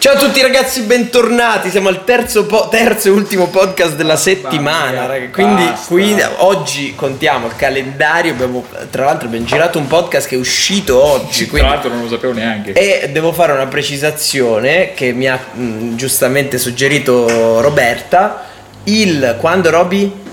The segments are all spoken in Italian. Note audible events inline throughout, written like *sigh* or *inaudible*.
Ciao a tutti ragazzi, bentornati. Siamo al terzo, po- terzo e ultimo podcast della settimana. raga. Quindi basta. qui oggi contiamo il calendario. Abbiamo, tra l'altro abbiamo girato un podcast che è uscito oggi. Tra quindi- l'altro non lo sapevo neanche. e devo fare una precisazione che mi ha mh, giustamente suggerito Roberta. Il quando Roby?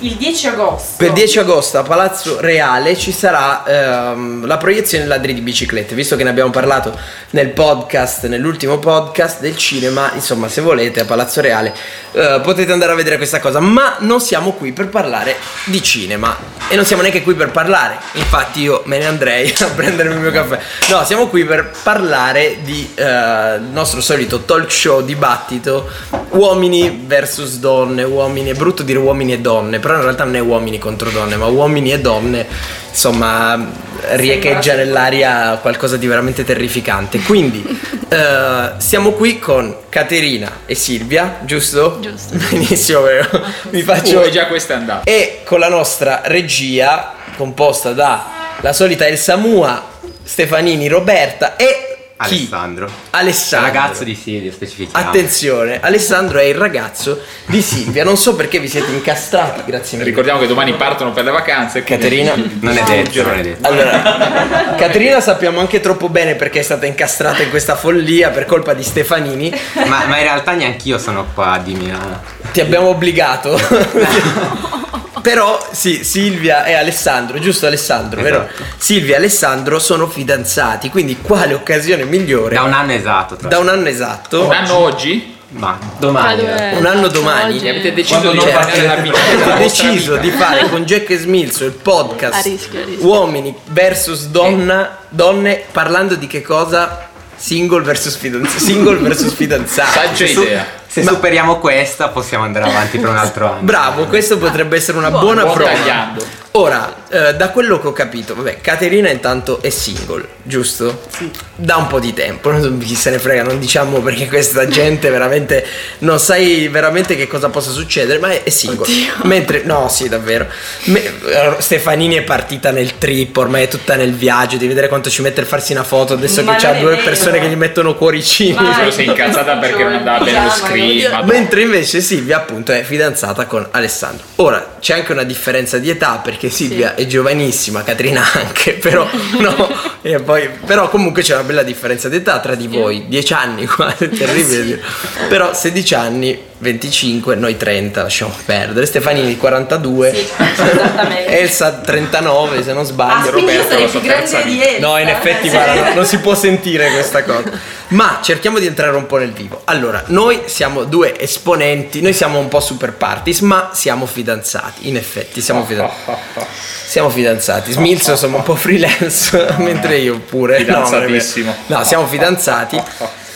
Il 10 agosto. Per 10 agosto a Palazzo Reale ci sarà ehm, la proiezione Ladri di biciclette, visto che ne abbiamo parlato nel podcast, nell'ultimo podcast del cinema, insomma se volete a Palazzo Reale eh, potete andare a vedere questa cosa, ma non siamo qui per parlare di cinema. E non siamo neanche qui per parlare, infatti io me ne andrei *laughs* a prendermi il mio caffè, no siamo qui per parlare di eh, nostro solito talk show dibattito uomini versus donne, uomini, è brutto dire uomini e donne, però in realtà non è uomini contro donne, ma uomini e donne, insomma, riecheggia nell'aria qualcosa di veramente terrificante. Quindi *laughs* eh, siamo qui con Caterina e Silvia, giusto? Giusto. *laughs* Benissimo, vero? *laughs* mi faccio... Oh, già questa è andata. E con la nostra regia, composta da la solita Elsa Mua, Stefanini, Roberta e chi? Alessandro. Alessandro. Ragazzo di Silvia, specifichiamo. Attenzione, Alessandro è il ragazzo di Silvia. Non so perché vi siete incastrati, grazie mille. Ricordiamo che domani partono per le vacanze. Caterina. Non è detto, non è detto. Allora, Caterina sappiamo anche troppo bene perché è stata incastrata in questa follia per colpa di Stefanini. Ma, ma in realtà neanch'io sono qua di Milano. Ti abbiamo obbligato. *laughs* Però sì, Silvia e Alessandro, giusto Alessandro, vero? Esatto. Silvia e Alessandro sono fidanzati, quindi quale occasione migliore? Da un anno esatto, tra Da un anno esatto. Un anno oggi? Ma domani. Ah, Un anno domani. Oggi- Avete deciso Quando di non guadagnare la vita. Avete deciso di fare con Jack e Smilzo il podcast A rischio, a rischio. Uomini versus donna, donne parlando di che cosa? Single versus fidanzati. Single versus fidanzati. Saggia su- idea. Se Ma- superiamo questa possiamo andare avanti per un altro *laughs* anno. Bravo, questo potrebbe essere una buona Buon prova. tagliando. Ora, eh, da quello che ho capito, vabbè, Caterina intanto è single, giusto? Sì. Da un po' di tempo, non- chi se ne frega, non diciamo perché questa gente *laughs* veramente non sai veramente che cosa possa succedere, ma è, è single. Mentre, no, sì, davvero. Me- Stefanini è partita nel trip, ormai è tutta nel viaggio, devi vedere quanto ci mette il farsi una foto adesso Ma che c'ha due vero. persone che gli mettono cuoricini. Ma- sei incazzata perché non andava bene lo screen. Mentre invece Silvia appunto è fidanzata con Alessandro. Ora c'è anche una differenza di età perché Silvia è giovanissima, Caterina *laughs* anche, però no, e poi, però comunque c'è una bella differenza di età tra di voi, 10 anni qua, è *laughs* terribile. dire. Però 16 anni, 25, noi 30, lasciamo perdere. Stefanini 42, Sì. *laughs* Elsa 39 se non Ah, sbaglio. io Roberto, sarei la più grande di. Elsa. No, in effetti guarda, sì. non si può sentire questa cosa. Ma cerchiamo di entrare un po' nel vivo. Allora, noi siamo due esponenti, noi siamo un po' super parties, ma siamo fidanzati. In effetti, siamo fidanzati. *laughs* Siamo fidanzati. Smilzo insomma un po' freelance, *laughs* mentre io pure. No. Fidanzatissimo. No, siamo fidanzati.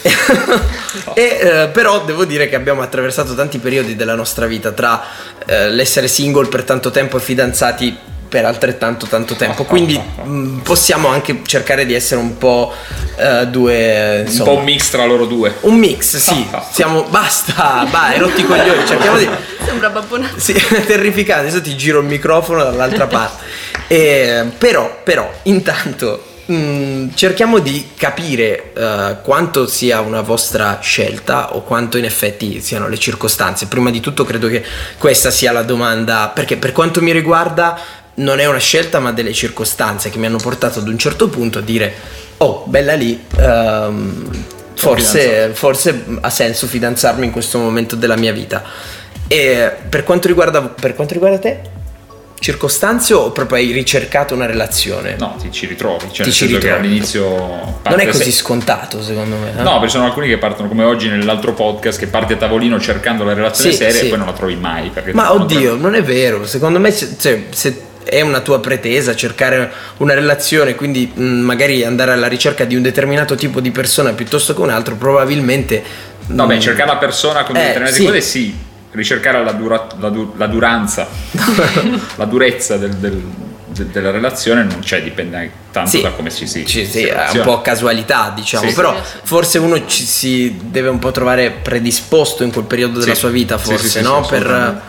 *laughs* e eh, però devo dire che abbiamo attraversato tanti periodi della nostra vita tra eh, l'essere single per tanto tempo e fidanzati per altrettanto tanto tempo quindi mh, possiamo anche cercare di essere un po' eh, due Un insomma, po' un mix tra loro due. un mix sì siamo basta vai rotti i coglioni cerchiamo di *laughs* Sembra Babbo sì, è *laughs* terrificante. Adesso ti giro il microfono dall'altra parte. E, però, però, intanto. mm, cerchiamo di capire eh, quanto sia una vostra scelta o quanto in effetti siano le circostanze. Prima di tutto credo che questa sia la domanda, perché per quanto mi riguarda non è una scelta ma delle circostanze che mi hanno portato ad un certo punto a dire oh bella lì, ehm, forse, forse ha senso fidanzarmi in questo momento della mia vita. E per quanto riguarda, per quanto riguarda te? Circostanze o proprio hai ricercato una relazione? No, ti ci ritrovi. Cioè, Ti nel ci ritrovi. all'inizio. Non è così se- scontato secondo me. eh? No, perché sono alcuni che partono come oggi nell'altro podcast che parti a tavolino cercando la relazione Sì, seria sì. e poi non la trovi mai. Ma oddio, non è vero. Secondo me se- se è una tua pretesa cercare una relazione, quindi mh, magari andare alla ricerca di un determinato tipo di persona piuttosto che un altro, probabilmente... No, beh, mh, cercare la persona con Eh, determinate sì. cose sì, ricercare la, dura- la du- la duranza, *laughs* la durezza del- del- de- della relazione non c'è, dipende tanto Sì, da come ci si, ci- si sì, è un po' casualità, diciamo. Sì. Però Sì, forse uno ci si deve un po' trovare predisposto in quel periodo della sua vita, forse, no? per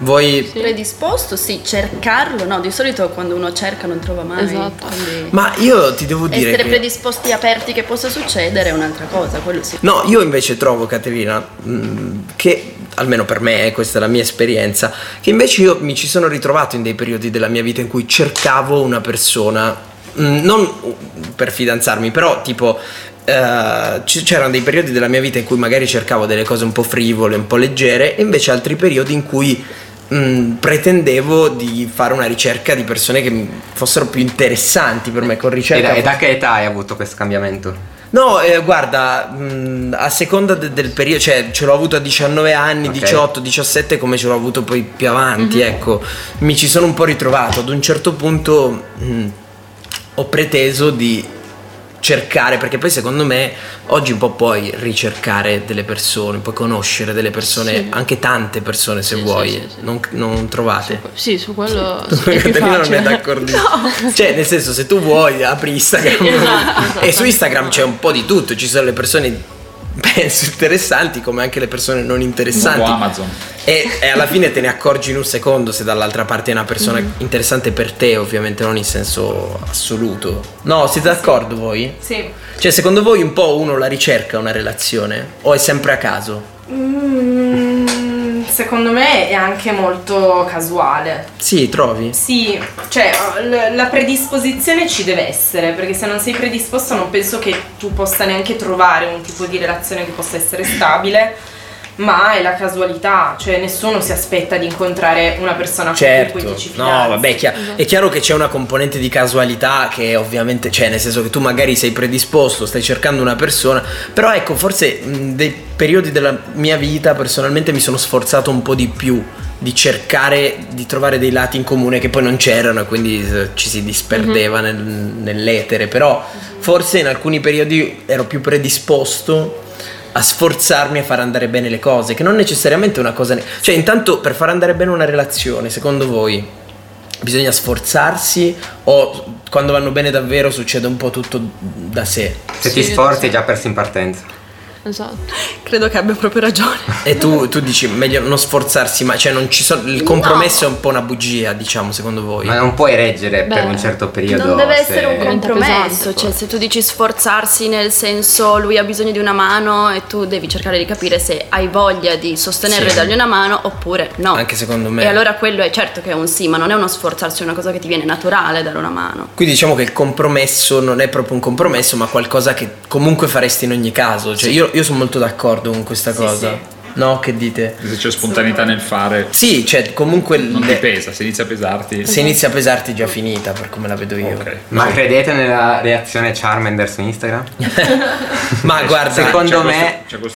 assolutamente. voi. Predisposto, sì, cercarlo, no, di solito quando uno cerca non trova mai. Esatto. quindi Ma io ti devo dire. essere che... predisposti aperti che possa succedere è un'altra cosa, quello sì. No, io invece trovo, Caterina, che almeno per me, eh, questa è la mia esperienza, che invece io mi ci sono ritrovato in dei periodi della mia vita in cui cercavo una persona, non per fidanzarmi, però tipo... c- c'erano dei periodi della mia vita in cui magari cercavo delle cose un po' frivole, un po' leggere, e invece altri periodi in cui mh, pretendevo di fare una ricerca di persone che fossero più interessanti per me con E ricerca da, e da che età hai avuto questo cambiamento? No, eh, guarda, mh, a seconda de- del periodo, cioè ce l'ho avuto a 19 anni, Ok. 18, 17, come ce l'ho avuto poi più avanti, ecco. Mi ci sono un po' ritrovato. Ad un certo punto mh, ho preteso di cercare, perché poi secondo me oggi un po' puoi ricercare delle persone, puoi conoscere delle persone, Sì. anche tante persone se Sì, vuoi, sì, sì, sì. Non, non trovate. Sì, su quello è più Caterina non è d'accordo. Cioè, nel senso, se tu vuoi, apri Instagram. Sì, esatto, *laughs* e su esatto. Instagram c'è un po' di tutto. Ci sono le persone, penso, interessanti, come anche le persone non interessanti. O Amazon. E, e alla fine te ne accorgi in un secondo se dall'altra parte è una persona Mm. interessante per te, ovviamente non in senso assoluto. No, siete d'accordo voi? Sì. Cioè, secondo voi un po' uno la ricerca una relazione? O è sempre a caso? Mm, secondo me è anche molto casuale. Sì, trovi? Sì, cioè la predisposizione ci deve essere, perché se non sei predisposto non penso che tu possa neanche trovare un tipo di relazione che possa essere stabile, ma è la casualità, cioè nessuno si aspetta di incontrare una persona con cui Certo, ti ci no, fidanzi. vabbè, è chiaro, è chiaro che c'è una componente di casualità che ovviamente c'è, nel senso che tu magari sei predisposto, stai cercando una persona, però ecco, forse mh, dei periodi della mia vita personalmente mi sono sforzato un po' di più di cercare di trovare dei lati in comune che poi non c'erano e quindi eh, ci si disperdeva nel- nell'etere, però forse in alcuni periodi ero più predisposto a sforzarmi a far andare bene le cose, che non necessariamente è una cosa... ne- Cioè, intanto per far andare bene una relazione, secondo voi, bisogna sforzarsi o quando vanno bene davvero succede un po' tutto da sé? Se Sì, ti sforzi già perso in partenza. Esatto. Credo che abbia proprio ragione. E tu, tu dici meglio non sforzarsi, ma cioè non ci sono... Il compromesso è un po' una bugia, diciamo, secondo voi? Ma non puoi reggere per Beh, un certo periodo. Non deve se- essere un compromesso, cioè se tu dici sforzarsi nel senso lui ha bisogno di una mano e tu devi cercare di capire se hai voglia di sostenerlo Sì. e dargli una mano oppure no. Anche secondo me. E allora quello è certo che è un sì, ma non è uno sforzarsi, è una cosa che ti viene naturale dare una mano. Quindi diciamo che il compromesso non è proprio un compromesso, ma qualcosa che comunque faresti in ogni caso. Cioè, io, io sono molto d'accordo con questa Sì, cosa. sì. No, che dite? Se c'è spontaneità nel fare, Sì, cioè, comunque non ti le- pesa, se inizia a pesarti. se inizia a pesarti è già finita, per come la vedo io. Ok. Ma credete nella reazione Charmander su Instagram? *laughs* *laughs* Ma guarda, Secondo C'è me- questo- c'è questo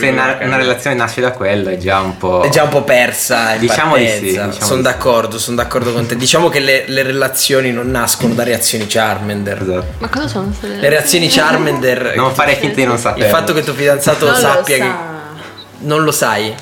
Se una, una relazione nasce da quello è già un po'... È già un po' persa. Diciamo di sì, diciamo sono di sì. d'accordo, sono d'accordo con te. Diciamo che le, le relazioni non nascono da reazioni Charmander. Esatto. Ma cosa sono Le reazioni Charmander. Non fare finta di non sapere. il fatto che tuo fidanzato Non lo sappia che. sa. Non lo sai.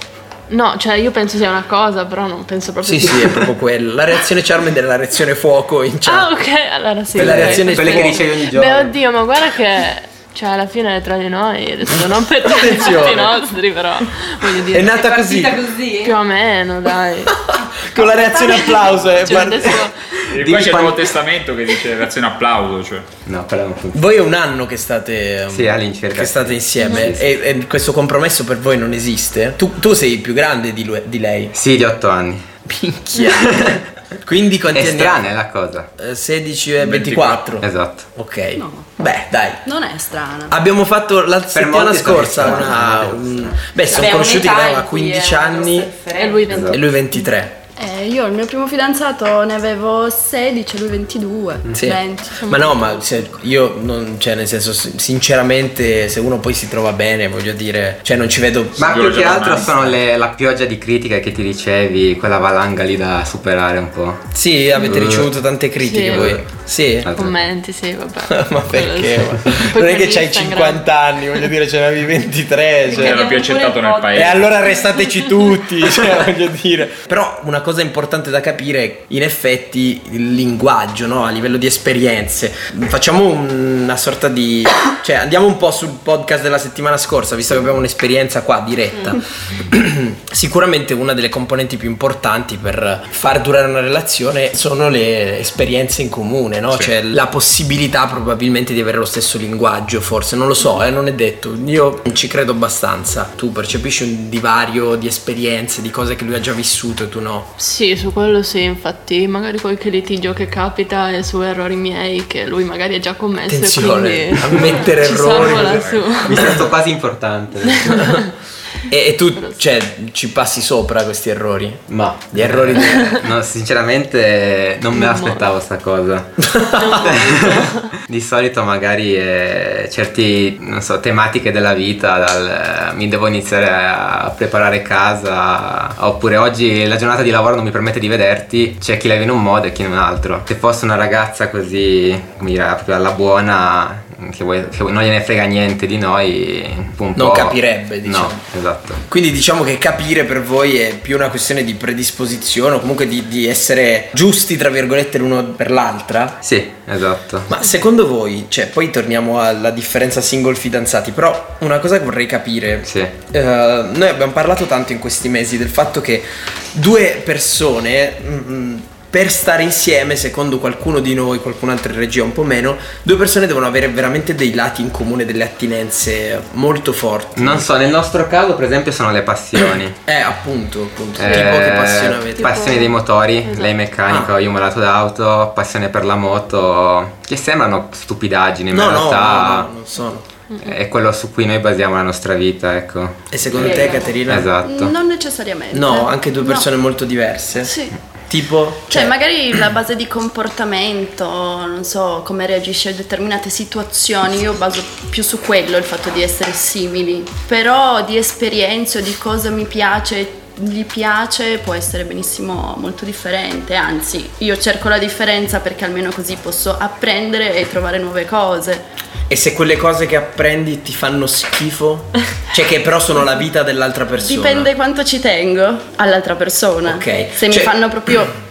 No, cioè io penso sia una cosa, però non penso proprio Sì, sì, è *laughs* proprio quello. La reazione Charmander è la reazione fuoco in chat. Ah, ok, allora sì. Per la ok. reazione Quelle che dicevi ogni giorno. Beh, oddio, ma guarda che. Cioè, alla fine è tra di noi, adesso non per *laughs* i Attenzione. fatti nostri, però. Voglio dire. È nata così. Partita così? Più o meno, dai. *laughs* Con la reazione applauso. eh, Cioè, adesso. *laughs* E poi c'è il Nuovo Testamento che dice reazione applauso, cioè. No, però. Voi è un anno che state. um, Sì, all'incirca Che state insieme. Sì, sì. E, e questo compromesso per voi non esiste? Tu, tu sei più grande di, lui- di lei. Sì, di 8 anni. Minchia. *laughs* Quindi quanti È anni strana è la cosa. Eh, 16 e 24. Esatto. Ok. Beh, dai. Non è strana. Abbiamo fatto la settimana molti sono scorsa una. vero. un- beh, sono conosciuti che aveva in cui 15 era anni. E lui 20. e lui 23. Eh, io il mio primo fidanzato ne avevo 16, lui 22, Sì. 20. Ma no, ma se- io non, cioè, nel senso, sinceramente, se uno poi si trova bene, voglio dire, cioè, non ci vedo. Ma Io più che altro ormai. sono le- la pioggia di critiche che ti ricevi, quella valanga lì da superare un po'. Sì, avete Eh. ricevuto tante critiche Sì. voi. Sì. Commenti, sì, vabbè. *laughs* ma perché? Ma- Non è che c'hai Instagram. 50 anni, voglio dire, ce n'avevi 23. Che Cioè. era più accettato nel E paese. allora arrestateci tutti, *laughs* cioè, voglio dire. Però una cosa importante da capire in effetti il linguaggio, no? A livello di esperienze. Facciamo una sorta di. cioè, andiamo un po' sul podcast della settimana scorsa, visto che abbiamo un'esperienza qua diretta. *clears throat* Sicuramente una delle componenti più importanti per far durare una relazione sono le esperienze in comune, no? Sì. Cioè la possibilità probabilmente di avere lo stesso linguaggio, forse, non lo so, eh, non è detto. Io ci credo abbastanza. Tu percepisci un divario di esperienze, di cose che lui ha già vissuto e tu no. Sì, su quello sì, infatti, magari qualche litigio che capita è su errori miei che lui magari ha già commesso Attenzione, e quindi ammettere *laughs* errori. Mi sento quasi importante. *laughs* E, e tu, cioè, ci passi sopra questi errori? Ma Gli errori di... No, sinceramente non me l'aspettavo sta cosa. *laughs* Di solito magari eh, certi, non so, tematiche della vita, dal, eh, mi devo iniziare a preparare casa, oppure oggi la giornata di lavoro non mi permette di vederti, c'è chi la vive in un modo e chi in un altro. Se fosse una ragazza così, come dire, proprio alla buona, che, vuoi- che non gliene frega niente di noi, un Non capirebbe, diciamo. No, esatto. Quindi diciamo che capire per voi è più una questione di predisposizione o comunque di, di essere giusti, tra virgolette, l'uno per l'altra. Sì, esatto. Ma secondo voi, cioè, poi torniamo alla differenza single fidanzati, però una cosa che vorrei capire. Sì. eh, noi abbiamo parlato tanto in questi mesi del fatto che due persone. mm, per stare insieme, secondo qualcuno di noi, qualcun altro in regia un po' meno, due persone devono avere veramente dei lati in comune, delle attinenze molto forti. Non so, nel nostro caso per esempio sono le passioni. *clears throat* Eh, appunto, appunto. Eh, tipo che passione avete? Passione dei motori, Esatto. lei meccanico, Ah. io malato d'auto, passione per la moto, che sembrano stupidaggini, ma No, in no, realtà no, no, non sono. è quello su cui noi basiamo la nostra vita, ecco. E secondo te, Caterina? Esatto. Non necessariamente. No, anche due No. persone molto diverse. Sì. Tipo, Cioè, magari la base di comportamento, non so, come reagisce a determinate situazioni, io baso più su quello, il fatto di essere simili. Però di esperienze o di cosa mi piace, gli piace, può essere benissimo molto differente. Anzi, io cerco la differenza perché almeno così posso apprendere e trovare nuove cose. E se quelle cose che apprendi ti fanno schifo? *laughs* Cioè che però sono la vita dell'altra persona. Dipende quanto ci tengo all'altra persona. Ok, Se mi cioè- fanno proprio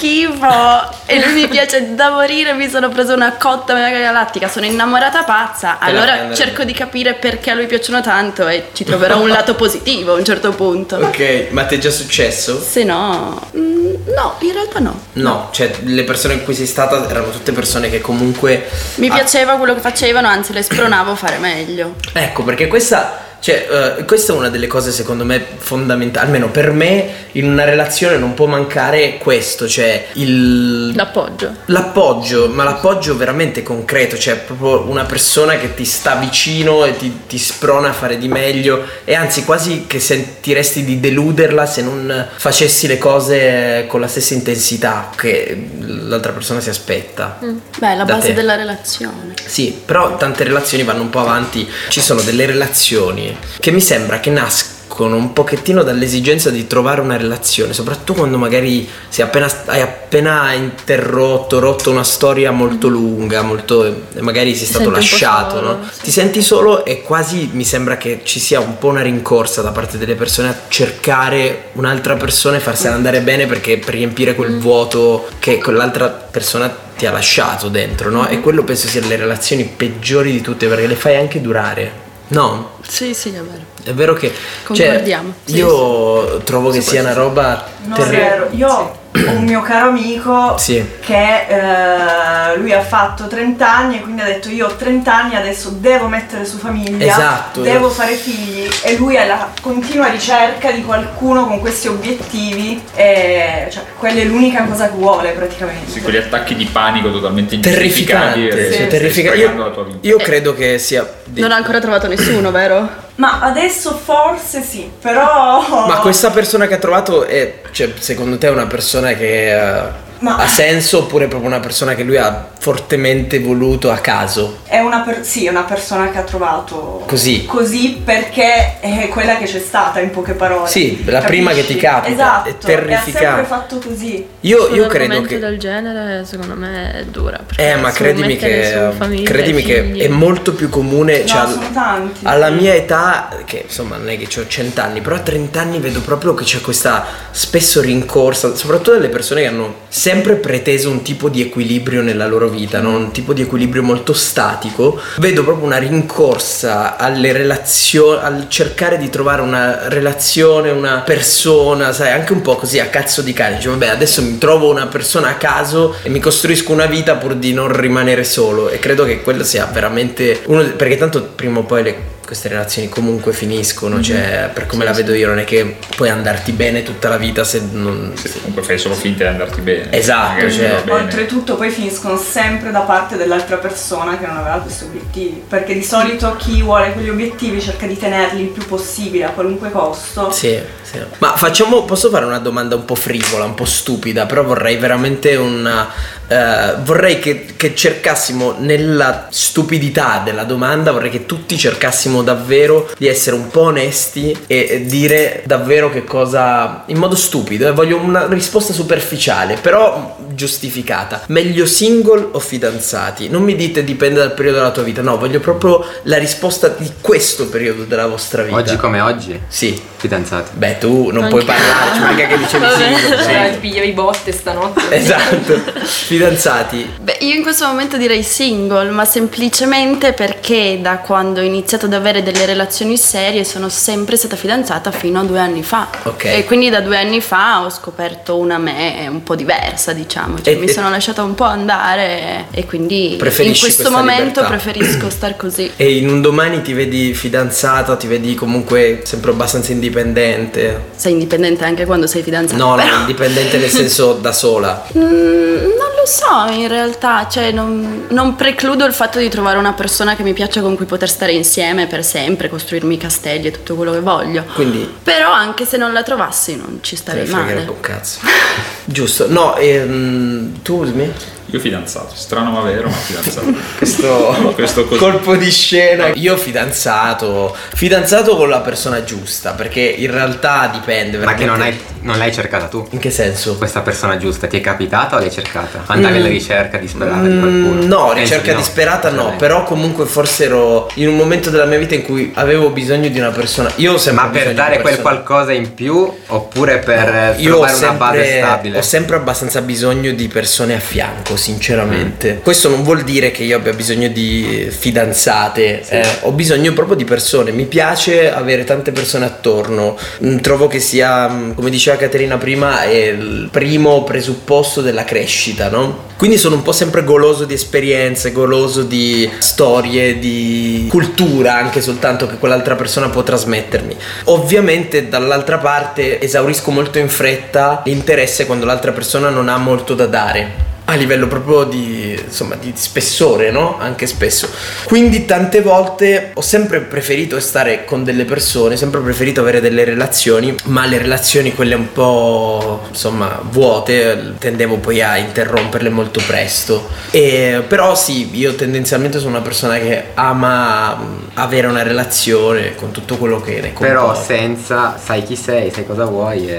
schifo e lui mi piace da morire, mi sono presa una cotta mega galattica, sono innamorata pazza. Te Allora cerco di capire perché a lui piacciono tanto e ci troverò un lato positivo a un certo punto. Ok, ma ti è già successo? Se no, mm, no, in realtà no. No, cioè le persone in cui sei stata erano tutte persone che comunque... Mi piaceva quello che facevano, anzi le spronavo a fare meglio. Ecco, perché questa Cioè, eh, questa è una delle cose secondo me fondamentali, almeno per me in una relazione non può mancare questo, cioè il... L'appoggio. L'appoggio, ma l'appoggio veramente concreto, cioè proprio una persona che ti sta vicino e ti, ti sprona a fare di meglio e anzi quasi che sentiresti di deluderla se non facessi le cose con la stessa intensità che l'altra persona si aspetta. Beh, è la base te. della relazione. Sì, però tante relazioni vanno un po' avanti. Ci sono delle relazioni che mi sembra che nascono un pochettino dall'esigenza di trovare una relazione, soprattutto quando magari sei appena, hai appena interrotto, rotto una storia molto lunga, molto, magari sei stato lasciato, solo, no? sì. Ti senti solo e quasi mi sembra che ci sia un po' una rincorsa da parte delle persone a cercare un'altra persona e farsela andare bene perché per riempire quel vuoto che quell'altra persona ti ha lasciato dentro, no? E quello penso sia le relazioni peggiori di tutte perché le fai anche durare. No, Sì, sì, è vero. è vero che cioè, Concordiamo. Sì, io trovo che sia una roba No, terribile. vero. Io ho un mio caro amico Sì. che eh, lui ha fatto 30 anni e quindi ha detto io ho 30 anni adesso devo mettere su famiglia, Esatto. devo fare figli e lui è alla continua ricerca di qualcuno con questi obiettivi e cioè, quella è l'unica cosa che vuole praticamente. Sì, quegli attacchi di panico totalmente perché sì, sprecando la Io, tua vita. io credo che sia. di- Non ha ancora trovato nessuno, *clears throat* vero? Ma adesso forse sì, però... Ma questa persona che ha trovato è, cioè, secondo te è una persona che eh, Ma- ha senso oppure è proprio una persona che lui ha fortemente voluto a caso? È una, per- sì, è una persona che ha trovato Così. così perché è quella che c'è stata in poche parole. Sì, la prima che ti capita, Esatto, è E ha terrificante. sempre fatto così. Io, io credo che. del genere, secondo me, è dura. Eh, ma credimi che, famiglia credimi che è molto più comune. No, cioè, sono tanti. alla sì. mia età, che insomma non è che ho 100 anni, però a 30 anni vedo proprio che c'è questa spesso rincorsa, soprattutto delle persone che hanno sempre preteso un tipo di equilibrio nella loro vita, no? un tipo di equilibrio molto statico. Vedo proprio una rincorsa alle relazioni, al cercare di trovare una relazione, una persona, sai, anche un po' così a cazzo di cane. Cioè, vabbè, adesso mi trovo una persona a caso e mi costruisco una vita pur di non rimanere solo. E credo che quello sia veramente uno. perché tanto prima o poi le- queste relazioni comunque finiscono. Cioè, per come la vedo io, non è che puoi andarti bene tutta la vita se non. Sì, comunque fai solo finta di andarti bene. Esatto, cioè- bene. Oltretutto poi finiscono sempre da parte dell'altra persona che non aveva questi obiettivi. Perché di solito chi vuole quegli obiettivi cerca di tenerli il più possibile a qualunque costo. Sì, sì. Ma facciamo, posso fare una domanda un po' frivola, un po' stupida, però vorrei veramente una... eh, vorrei che, che cercassimo nella stupidità della domanda, vorrei che tutti cercassimo davvero di essere un po' onesti e, e dire davvero che cosa... in modo stupido, eh, voglio una risposta superficiale, però giustificata. Meglio single o fidanzati? Non mi dite dipende dal periodo della tua vita, no, voglio proprio la risposta di questo periodo della vostra vita. Oggi come oggi? Sì. Fidanzati. Beh, tu non puoi Anche- parlare, ci manca che dicevi *laughs* Vabbè. single. *laughs* Cioè, ti pigliavi botte stanotte. Esatto. *laughs* Fidanzati. Beh, io in questo momento direi single, ma semplicemente perché da quando ho iniziato ad avere delle relazioni serie sono sempre stata fidanzata fino a due anni fa. Ok. E quindi da due anni fa ho scoperto una me un po' diversa, diciamo. Cioè, E- mi e- sono lasciata un po' andare e quindi in Preferisci questo questa momento libertà. preferisco *clears throat* star così. E in un domani ti vedi fidanzata, ti vedi comunque sempre abbastanza indipendente. Sei indipendente anche quando sei fidanzata. No, no, indipendente nel senso *laughs* da sola. Mm, non lo so in realtà, cioè non, non precludo il fatto di trovare una persona che mi piaccia con cui poter stare insieme per sempre, costruirmi castelli e tutto quello che voglio. Quindi Però anche se non la trovassi non ci starei male. un cazzo. *laughs* Giusto. No, ehm, tu Usmi? Io fidanzato, strano ma vero, ma fidanzato. *laughs* Questo, Questo colpo di scena. Io fidanzato, fidanzato con la persona giusta, perché in realtà dipende. Ma che non, hai, non l'hai cercata tu? In che senso? Questa persona giusta ti è capitata o l'hai cercata? Andavi alla ricerca disperata di Mm, qualcuno? No, Penso ricerca di no. disperata no, però comunque forse ero in un momento della mia vita in cui avevo bisogno di una persona. Io ho sempre Ma per di dare quel qualcosa in più oppure per eh, Io ho trovare una base sempre, stabile? ho sempre abbastanza bisogno di persone a fianco, sinceramente. Questo non vuol dire che io abbia bisogno di fidanzate, eh, ho bisogno proprio di persone. Mi piace avere tante persone attorno. Mm, Trovo che sia, mm, come diceva Caterina prima, il primo presupposto della crescita, no? Quindi sono un po' sempre goloso di esperienze, goloso di storie, di cultura, anche soltanto che quell'altra persona può trasmettermi. Ovviamente dall'altra parte esaurisco molto in fretta l'interesse quando l'altra persona non ha molto da dare. A livello proprio di, insomma, di spessore, no? Anche spesso. Quindi tante volte ho sempre preferito stare con delle persone, sempre preferito avere delle relazioni, ma le relazioni quelle un po' insomma vuote tendevo poi a interromperle molto presto. E, però sì, io tendenzialmente sono una persona che ama avere una relazione con tutto quello che ne comporta. Però senza, sai chi sei, sai cosa vuoi e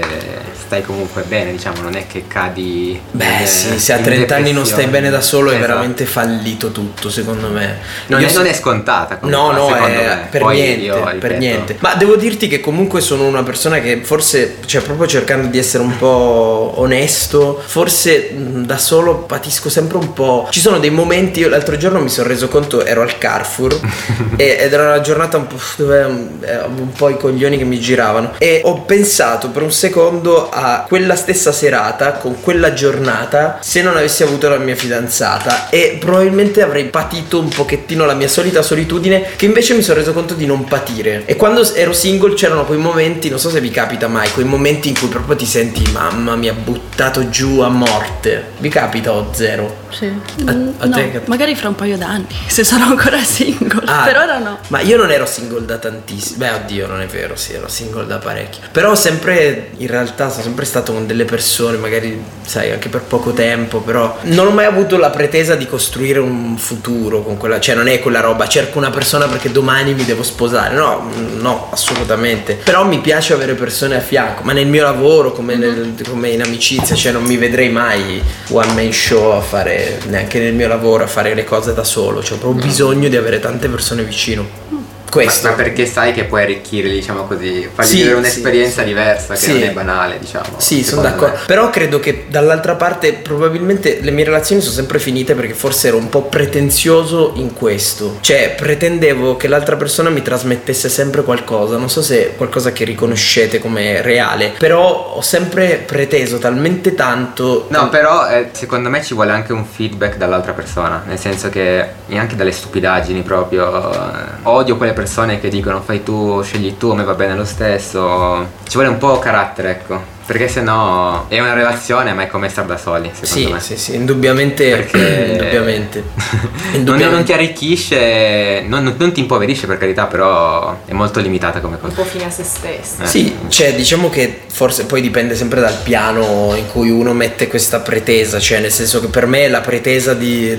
stai comunque bene, diciamo, non è che cadi... Beh in- sì, se a in 30 anni non stai bene da solo è Esatto. veramente fallito tutto secondo me. Non è, non è scontata comunque, No, no, è- per niente, per niente. Ma devo dirti che comunque sono una persona che forse, cioè proprio cercando di essere un po' onesto, forse da solo patisco sempre un po'. Ci sono dei momenti, io l'altro giorno mi sono reso conto, ero al Carrefour *laughs* ed era una giornata un po' dove eh, un po' i coglioni che mi giravano e ho pensato per un secondo a quella stessa serata, con quella giornata, se non avessi avuto la mia fidanzata e probabilmente avrei patito un pochettino la mia solita solitudine che invece mi sono reso conto di non patire. E quando ero single c'erano quei momenti, non so se vi capita mai, quei momenti in cui proprio ti senti mamma mi ha buttato giù a morte. Vi capita o zero? Sì. A- Mm, a no, te magari fra un paio d'anni, *laughs* se sarò ancora single. Ah, per ora no. Ma io non ero single da tantissimo. Beh, oddio, non è vero, sì, ero single da parecchio. Però sempre, in realtà, sono sempre stato con delle persone, magari, sai, anche per poco tempo, però non ho mai avuto la pretesa di costruire un futuro con quella. Cioè, non è quella roba, cerco una persona perché domani mi devo sposare. No, no, assolutamente. Però mi piace avere persone a fianco, ma nel mio lavoro, come, nel- come in amicizia, cioè non mi vedrei mai one man show a fare, neanche nel mio lavoro, a fare le cose da solo. Cioè, ho proprio bisogno di avere tante persone vicino. Questo. Ma, ma perché sai che puoi arricchire, diciamo così, fargli Sì, vivere un'esperienza sì. diversa che Sì. non è banale, diciamo. Sì, sono d'accordo. me. Però credo che dall'altra parte probabilmente le mie relazioni sono sempre finite perché forse ero un po' pretenzioso in questo. Cioè, pretendevo che l'altra persona mi trasmettesse sempre qualcosa. Non so se è qualcosa che riconoscete come reale, però ho sempre preteso talmente tanto. No, però eh, secondo me ci vuole anche un feedback dall'altra persona, nel senso che anche dalle stupidaggini proprio. eh, odio quelle persone che dicono fai tu, scegli tu, a me va bene lo stesso. Ci vuole un po' carattere, ecco. Perché sennò è una relazione, ma è come stare da soli, secondo Sì, me. sì, sì, indubbiamente. Perché *clears throat* indubbiamente. *laughs* Non, Indubbiamente. non ti arricchisce, non, non ti impoverisce per carità, però è molto limitata come Un cosa. po' fine a se stessa. Eh. Sì, cioè diciamo che forse poi dipende sempre dal piano in cui uno mette questa pretesa, cioè nel senso che per me la pretesa di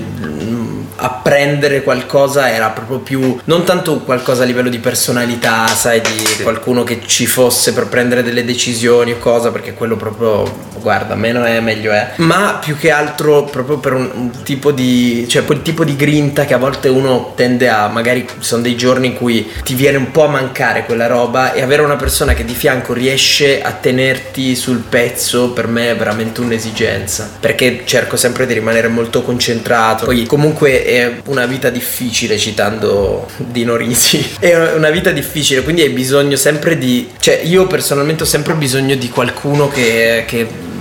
apprendere qualcosa era proprio più non tanto qualcosa a livello di personalità, sai, di qualcuno che ci fosse per prendere delle decisioni o cosa, perché quello proprio guarda, meno è meglio è, ma più che altro proprio per un, un tipo di cioè quel tipo di grinta che a volte uno tende a magari sono dei giorni in cui ti viene un po' a mancare quella roba e avere una persona che di fianco riesce a tenerti sul pezzo per me è veramente un'esigenza. Perché cerco sempre di rimanere molto concentrato. Poi comunque è una vita difficile citando Dino Risi è una vita difficile quindi hai bisogno sempre di cioè io personalmente ho sempre bisogno di qualcuno che, che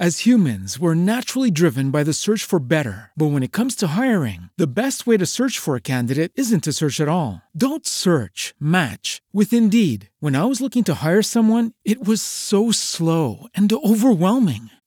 As humans, we're naturally driven by the search for better. But when it comes to hiring, the best way to search for a candidate isn't to search at all. Don't search, match with Indeed. When I was looking to hire someone, it was so slow and overwhelming.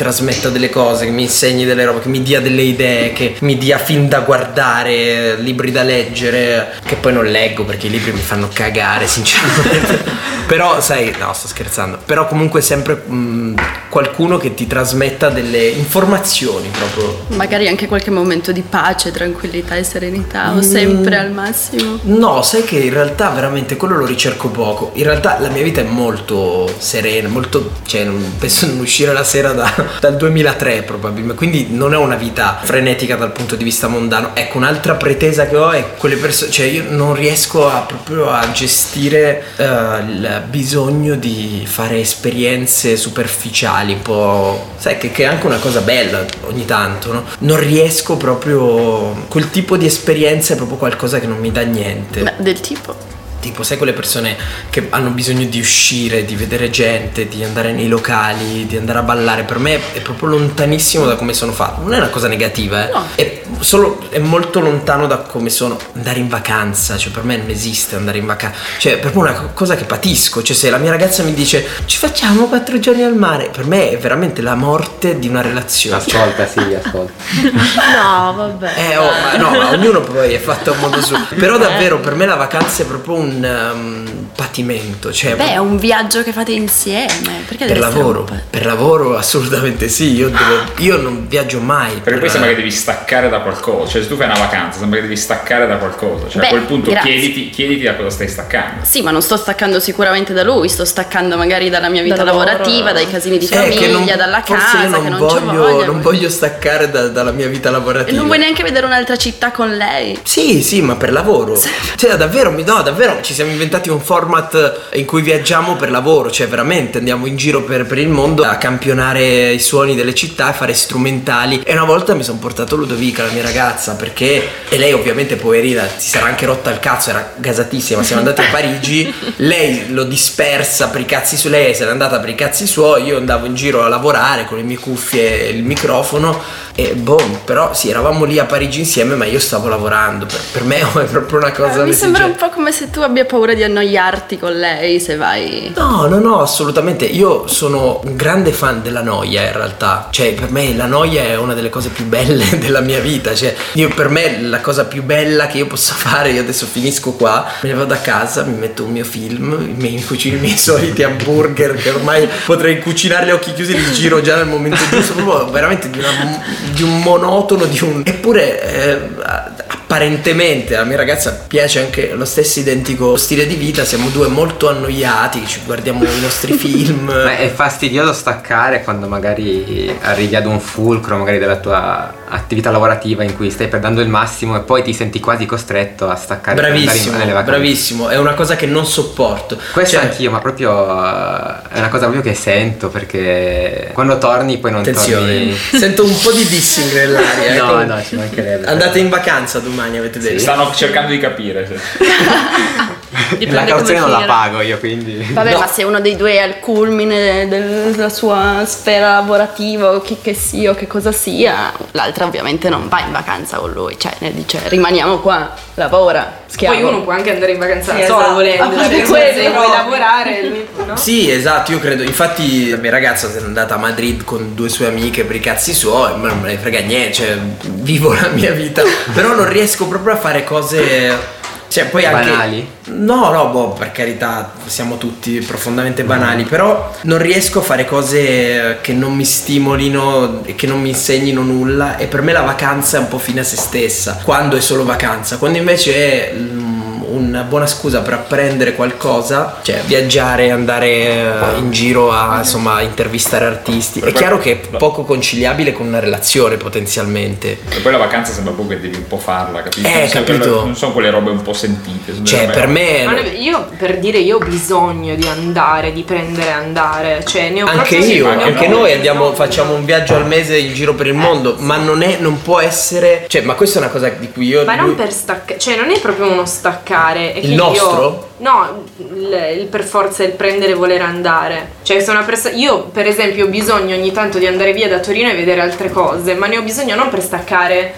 Trasmetta delle cose, che mi insegni delle robe, che mi dia delle idee, che mi dia film da guardare, libri da leggere, che poi non leggo perché i libri mi fanno cagare, sinceramente. *laughs* Però, sai, no, sto scherzando. Però comunque sempre mh, qualcuno che ti trasmetta delle informazioni proprio. Magari anche qualche momento di pace, tranquillità e serenità, o sempre al massimo. No, sai che in realtà veramente quello lo ricerco poco. In realtà la mia vita è molto serena, molto. cioè, non, penso non uscire la sera da, *laughs* dal 2003 probabilmente. Quindi non è una vita frenetica dal punto di vista mondano. Ecco, un'altra pretesa che ho è quelle persone. cioè, io non riesco a, proprio a gestire eh, il bisogno di fare esperienze superficiali, un po'. sai, che, che è anche una cosa bella ogni tanto, no? Non riesco proprio. quel tipo di esperienza è proprio qualcosa che non mi dà niente. Beh, del tipo. Tipo, sai quelle persone che hanno bisogno di uscire, di vedere gente, di andare nei locali, di andare a ballare. Per me è proprio lontanissimo da come sono fatto. Non è una cosa negativa, eh. No. È solo è molto lontano da come sono andare in vacanza. Cioè, per me non esiste andare in vacanza. Cioè, è proprio una co- cosa che patisco. Cioè, se la mia ragazza mi dice ci facciamo quattro giorni al mare, per me è veramente la morte di una relazione. Ascolta, sì, *laughs* ascolta. No, vabbè. Eh, oh, ma no, ma ognuno poi è fatto a modo suo. *laughs* Però davvero per me la vacanza è proprio un um, patimento. Cioè, Beh, è un viaggio che fate insieme. Perché per lavoro, un per lavoro assolutamente sì. Io, devo- io non viaggio mai. Perché per- poi sembra che devi staccare da qualcosa, cioè se tu fai una vacanza sembra che devi staccare da qualcosa, cioè Beh, a quel punto chiediti, chiediti da cosa stai staccando. Sì, ma non sto staccando sicuramente da lui, sto staccando magari dalla mia vita lavoro. lavorativa, dai casini di Eh, che famiglia, non- dalla forse casa, io non che non voglio, non voglio staccare da- dalla mia vita E lavorativa. non vuoi neanche vedere un'altra città con lei? Sì, sì, ma per lavoro. Cioè, davvero, mi- no, davvero, ci siamo inventati un format in cui viaggiamo per lavoro, cioè veramente andiamo in giro per, per il mondo a campionare i suoni delle città, a fare strumentali. E una volta mi sono portato Ludovica, la mia ragazza, perché, e lei ovviamente poverina, si sarà anche rotta il cazzo, era gasatissima, siamo andati a Parigi, *laughs* lei lo dispersa per i cazzi su lei, se n'è andata per i cazzi suoi, io andavo in giro a lavorare con le mie cuffie e il microfono. E boh, però sì, eravamo lì a Parigi insieme, ma io stavo lavorando. Per, per me *laughs* è proprio una cosa. Eh, mi sembra un po' come se tu abbia paura di annoiarti con lei se vai. No, no, no, assolutamente. Io sono un grande fan della noia in realtà. Cioè, per me la noia è una delle cose più belle *laughs* della mia vita. Cioè, io, per me la cosa più bella che io possa fare, io adesso finisco qua, me ne vado a casa, mi metto un mio film, mi cucino i miei *laughs* soliti hamburger che ormai potrei cucinarli a occhi chiusi, li giro già nel momento giusto. Proprio veramente di, una- di un monotono, di un. Eppure. eh, apparentemente alla mia ragazza piace anche lo stesso identico stile di vita, siamo due molto annoiati, ci guardiamo i nostri *laughs* film. Ma è fastidioso staccare quando magari arrivi ad un fulcro magari della tua attività lavorativa in cui stai perdendo il massimo e poi ti senti quasi costretto a staccare Bravissimo, nelle vacanze. bravissimo, è una cosa che non sopporto. Questo Cioè, anch'io, ma proprio eh, è una cosa proprio che sento perché quando torni poi non Attenzione, torni. sento un po' di dissing nell'aria. *laughs* No, com- no, ci mancherebbe. Andate in vacanza domani, avete detto. Stanno cercando di capire. se- *laughs* La cauzione come non la pago io, quindi. Vabbè, No. ma se uno dei due è al culmine del- della sua sfera lavorativa o chi che sia o che cosa sia, l'altra ovviamente non va in vacanza con lui, cioè ne dice rimaniamo qua, lavora, schiavo. Poi uno può anche andare in vacanza Sì, da solo esatto. volendo. Cioè, se vuoi lavorare, no? Sì, esatto, io credo. Infatti, la mia ragazza se n'è andata a Madrid con due sue amiche per i cazzi suoi, ma non me ne frega niente, cioè, vivo la mia vita. Però non riesco proprio a fare cose. Cioè, poi anche. Banali? No, no, boh, per carità, siamo tutti profondamente banali, però non riesco a fare cose che non mi stimolino e che non mi insegnino nulla e per me la vacanza è un po' fine a se stessa, quando è solo vacanza, quando invece è mm, una buona scusa per apprendere qualcosa, cioè viaggiare, andare eh, in giro a insomma intervistare artisti. È chiaro che è poco conciliabile con una relazione potenzialmente. E poi la vacanza sembra proprio che devi un po' farla, capito? Eh, non, sono capito. quelle- non sono quelle robe un po' sentite. Cioè, per me Ma io per dire io ho bisogno di andare, di prendere e andare, cioè ne ho Anche io, ne ho anche proprio noi andiamo, facciamo un viaggio al mese in giro per il mondo, ma non, è, non può essere. Cioè, ma questa è una cosa di cui io. Ma non per staccare, cioè non è proprio uno staccare. Che Il io- nostro? no, il, il per forza il prendere e voler andare. Cioè, se una persona. Io, per esempio, ho bisogno ogni tanto di andare via da Torino e vedere altre cose, ma ne ho bisogno non per staccare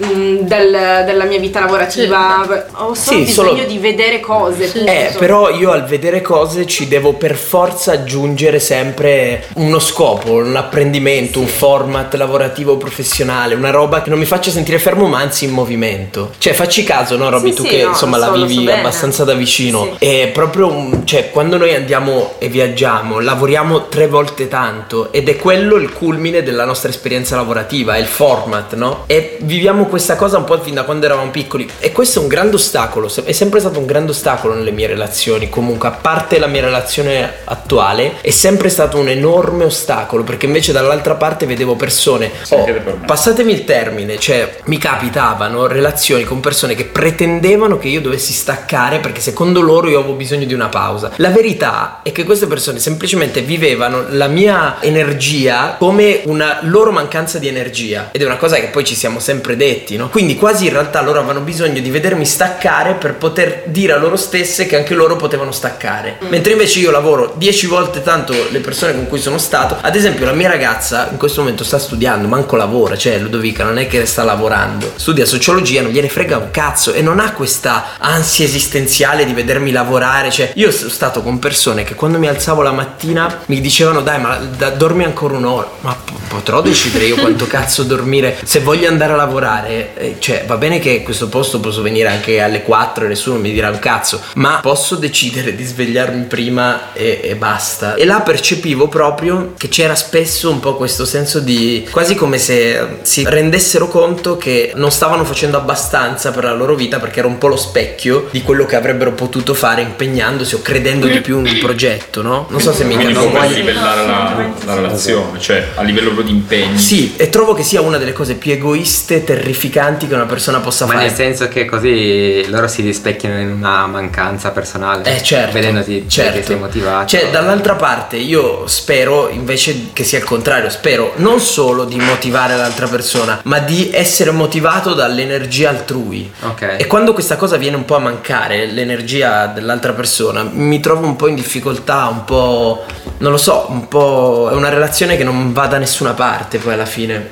del- della mia vita lavorativa. Ho solo Sì, bisogno solo- di vedere cose. punto. Eh, però io al vedere cose ci devo per forza aggiungere sempre uno scopo, un apprendimento, un format lavorativo professionale, una roba che non mi faccia sentire fermo ma anzi in movimento. Cioè facci caso, no Robby, Sì, tu sì, che no, insomma la so, so vivi bene. abbastanza da vicino. Sì. È proprio cioè quando noi andiamo e viaggiamo, lavoriamo tre volte tanto ed è quello il culmine della nostra esperienza lavorativa, è il format, no? E viviamo questa cosa un po' fin da quando eravamo piccoli. E questo è un grande ostacolo, è sempre stato un grande ostacolo nelle mie relazioni, comunque a parte la mia relazione attuale, è sempre stato un enorme ostacolo perché invece dall'altra parte vedevo persone, oh, passatemi il termine, cioè mi capitavano relazioni con persone che pretendevano che io dovessi staccare perché secondo loro io avevo bisogno di una pausa. La verità è che queste persone semplicemente vivevano la mia energia come una loro mancanza di energia. Ed è una cosa che poi ci siamo sempre detti, no? Quindi quasi in realtà loro avevano bisogno di vedermi staccare per poter dire a loro stesse che anche loro potevano staccare. Mentre invece io lavoro 10 volte tanto le persone con cui sono stato. Ad esempio la mia ragazza in questo momento sta studiando, manco lavora, cioè Ludovica non è che sta lavorando. Studia sociologia, non gliene frega un cazzo e non ha questa ansia esistenziale di vedermi lavorare, cioè io sono stato con persone che quando mi alzavo la mattina mi dicevano "Dai, ma da- dormi ancora un'ora". Ma po- potrò decidere io quanto cazzo dormire se voglio andare a lavorare? Eh, cioè, va bene che a questo posto posso venire anche alle 4 e nessuno mi dirà un cazzo, ma posso decidere di svegliarmi prima e, e basta. E là percepivo proprio che c'era spesso un po' questo senso di quasi come se si rendessero conto che non stavano facendo abbastanza per la loro vita perché era un po' lo specchio di quello che avrebbero potuto fare impegnandosi o credendo di più in un progetto, no? Non so se mi Quindi non capisco. per livellare la, la relazione, cioè a livello proprio di impegni. Sì, e trovo che sia una delle cose più egoiste e terrificanti che una persona possa Ma fare. nel senso che così loro si rispecchiano in una mancanza personale. Eh certo, Vedendoti certo. sei motivato. Cioè, dall'altra parte io spero invece che sia il contrario, spero non solo di motivare l'altra persona, ma di essere motivato dall'energia altrui. Ok. E quando questa cosa viene un po' a mancare, l'energia dell'altra persona, mi trovo un po' in difficoltà, un po'... non lo so, un po'... è una relazione che non va da nessuna parte poi alla fine.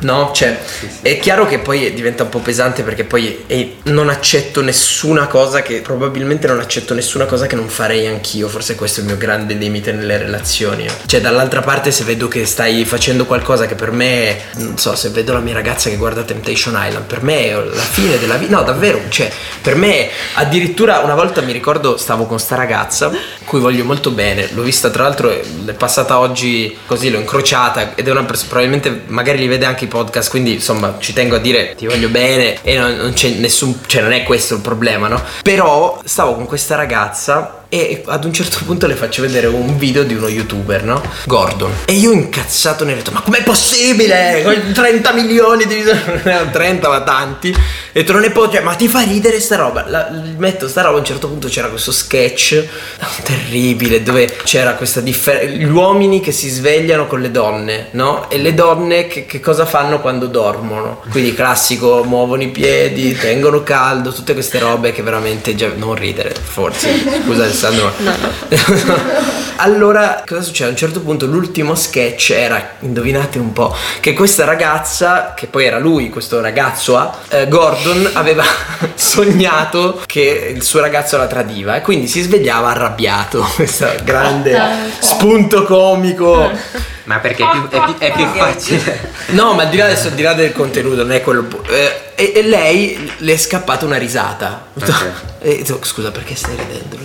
No? Cioè, è chiaro che poi diventa un po' pesante perché poi eh, non accetto nessuna cosa che... probabilmente non accetto nessuna cosa che non farei anch'io, forse questo è il mio grande limite nelle relazioni. Cioè, dall'altra parte se vedo che stai facendo qualcosa che per me, non so, se vedo la mia ragazza che guarda Temptation Island, per me è la fine della vita. No, davvero, cioè, per me addirittura una volta mi ricordo stavo con sta ragazza, cui voglio molto bene, l'ho vista tra l'altro, è passata oggi così, l'ho incrociata ed è una persona, probabilmente magari li vede anche i podcast, quindi insomma ci tengo a dire ti voglio bene e non, non c'è nessun, cioè non è questo il problema, no? Però stavo con questa ragazza e ad un certo punto le faccio vedere un video di uno youtuber, no? Gordon. E io incazzato ne ho detto, ma com'è possibile? Con 30 milioni di visualizzazioni, *laughs* 30 ma tanti. E detto, non è possibile, ma ti fa ridere sta roba? La, metto sta roba, a un certo punto c'era questo sketch *laughs* terribile dove c'era questa differenza, gli uomini che si svegliano con le donne, no? E le donne che, che cosa fanno quando dormono? Quindi classico, muovono i piedi, tengono caldo, tutte queste robe che veramente già non ridere, forse. Scusa Alessandro. *laughs* allora, cosa succede? A un certo punto l'ultimo sketch era, indovinate un po', che questa ragazza, che poi era lui, questo ragazzo A, eh, Gordon aveva *laughs* sognato che il suo ragazzo la tradiva e quindi si svegliava arrabbiato. *laughs* Questo grande spunto comico. Ma perché è più, è più- è più facile. No, ma al di là adesso, al di là del contenuto, non è quello. eh, e, e lei le è scappata una risata. Ok. E scusa, perché stai ridendo?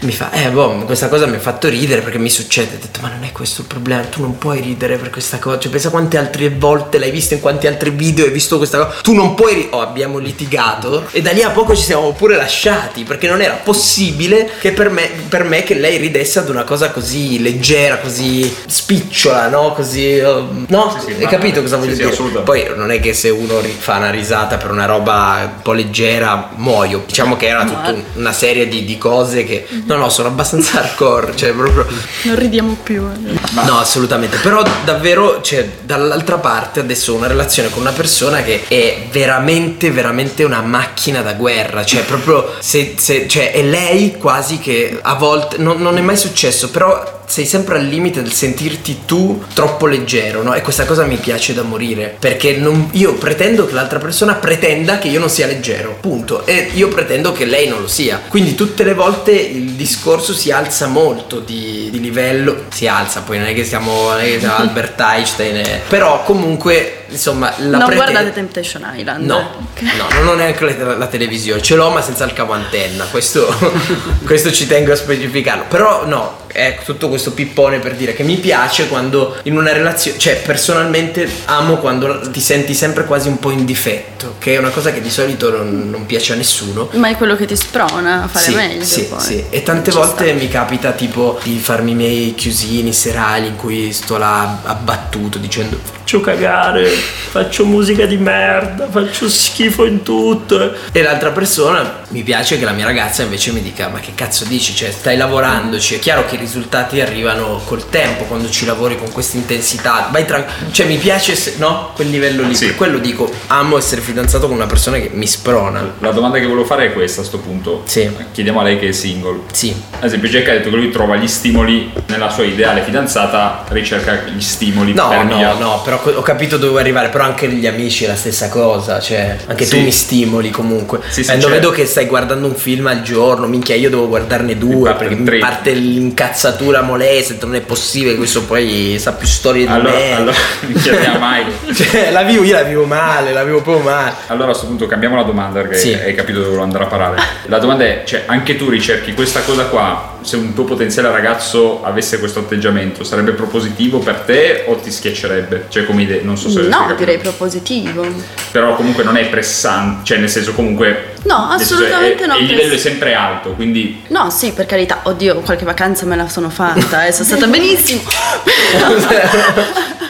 Mi fa, eh, boh, questa cosa mi ha fatto ridere perché mi succede. Ho detto, ma non è questo il problema, tu non puoi ridere per questa cosa. Cioè, pensa quante altre volte l'hai visto, in quanti altri video hai visto questa cosa. Tu non puoi. ri- Oh, abbiamo litigato. E da lì a poco ci siamo pure lasciati perché non era possibile che per me, per me che lei ridesse ad una cosa così leggera, così spicciola, no? Così. eh, no? Sì, sì, hai capito cosa voglio sì, dire? assolutamente. Poi non è che se uno fa una risata per una roba un po' leggera muoio. Diciamo che era tutta un- una serie di, di cose che che no no sono abbastanza hardcore cioè proprio Non ridiamo più. eh. No, assolutamente. Però davvero, cioè, dall'altra parte adesso ho una relazione con una persona che è veramente, veramente una macchina da guerra. Cioè, proprio se, se- cioè, è lei quasi che a volte non, non è mai successo, però sei sempre al limite del sentirti tu troppo leggero, no? E questa cosa mi piace da morire. Perché non- io pretendo che l'altra persona pretenda che io non sia leggero. Punto. E io pretendo che lei non lo sia. Quindi tutte le volte il discorso si alza molto di, di livello. Si alza, poi non è che siamo, non è che siamo *laughs* Albert Einstein. eh. Però comunque, insomma, la non prete- guardate Temptation Island. No, Ok. no, non ho neanche la, la televisione, ce l'ho ma senza il cavo antenna, questo, *laughs* questo ci tengo a specificarlo. Però no, è tutto questo pippone per dire che mi piace quando in una relazione, cioè personalmente amo quando ti senti sempre quasi un po' in difetto, che è una cosa che di solito non, non piace a nessuno. Ma è quello che ti sprona a fare Sì, meglio. sì, poi. sì. E tante Ci volte mi capita tipo di farmi i miei chiusini serali in cui sto là abbattuto dicendo faccio cagare, faccio musica di merda, faccio schifo in tutto. E l'altra persona mi piace che la mia ragazza invece mi dica ma che cazzo dici? Cioè stai lavorandoci, è chiaro che i risultati arrivano col tempo quando ci lavori con questa intensità. Vai tranquillo. Cioè mi piace, se- no? Quel livello lì. Sì. Per quello dico, amo essere fidanzato con una persona che mi sprona. La domanda che volevo fare è questa a sto punto. Sì. Chiediamo a lei che è single. Sì. Ad esempio, Jack ha detto che lui trova gli stimoli nella sua ideale fidanzata, ricerca gli stimoli No, per no, migliorare. no, però ho capito dove vuoi arrivare, però anche gli amici è la stessa cosa, cioè anche tu Sì. mi stimoli comunque. Sì, sì, Quando certo. vedo che stai guardando un film al giorno, minchia, io devo guardarne due parte perché mi tre. parte l'incazzatura molesta, non è possibile, questo poi sa più storie di Allora, me. allora mi chiediamo mai. *laughs* Cioè, la vivo, io la vivo male, la vivo proprio male. Allora a questo punto cambiamo la domanda perché hai capito dove volevo andare a parare. La domanda è, cioè, anche tu ricerchi questa cosa qua, se un tuo potenziale ragazzo avesse questo atteggiamento, sarebbe propositivo per te o ti schiaccerebbe? Cioè come idea, non so se No, direi propositivo. Però comunque non è pressante, cioè nel senso comunque... No, assolutamente è- no, Il livello è sempre alto, quindi... No, sì, per carità. Oddio, qualche vacanza me la sono fatta e sono stata benissimo. *laughs* *laughs*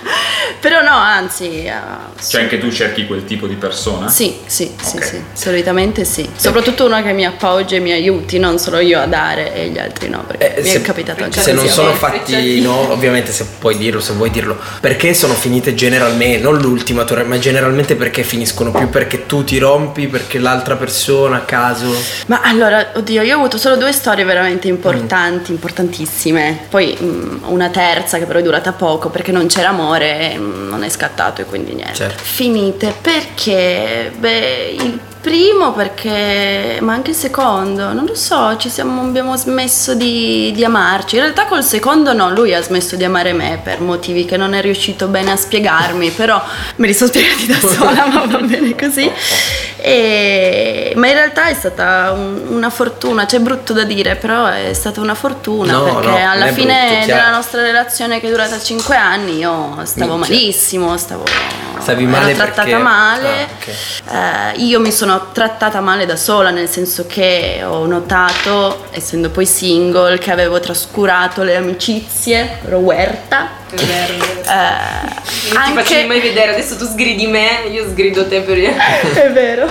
Però no, anzi. eh, Cioè anche tu cerchi quel tipo di persona? Sì, sì, sì, Ok. sì, solitamente sì. Soprattutto una che mi appoggia e mi aiuti, non solo io a dare e gli altri no, perché Eh, mi se- è capitato anche Se non sono fatti, no, ovviamente se puoi dirlo, se vuoi dirlo, perché sono finite generalmente, non l'ultima tua, ma generalmente perché finiscono più perché tu ti rompi, perché l'altra persona a caso. Ma allora, oddio, io ho avuto solo due storie veramente importanti, importantissime. Poi mm, una terza che però è durata poco perché non c'era amore non è scattato e quindi niente. Certo. Finite perché, beh, il primo perché, ma anche il secondo, non lo so, ci siamo, abbiamo smesso di, di amarci. In realtà col secondo no, lui ha smesso di amare me per motivi che non è riuscito bene a spiegarmi, però me li sono spiegati da sola, ma va bene così. E- ma in realtà è stata un- una fortuna, cioè è brutto da dire, però è stata una fortuna No, perché no, alla fine brutto, della nostra relazione che è durata 5 anni io stavo Minchia. malissimo, stavo Stavi ero male trattata perché- male. Ah, Eh, io mi sono trattata male da sola, nel senso che ho notato, essendo poi single, che avevo trascurato le amicizie, ero huerta. È vero. Eh, Non ti facevi anche mai vedere, adesso tu sgridi me, io sgrido te per *laughs* è vero.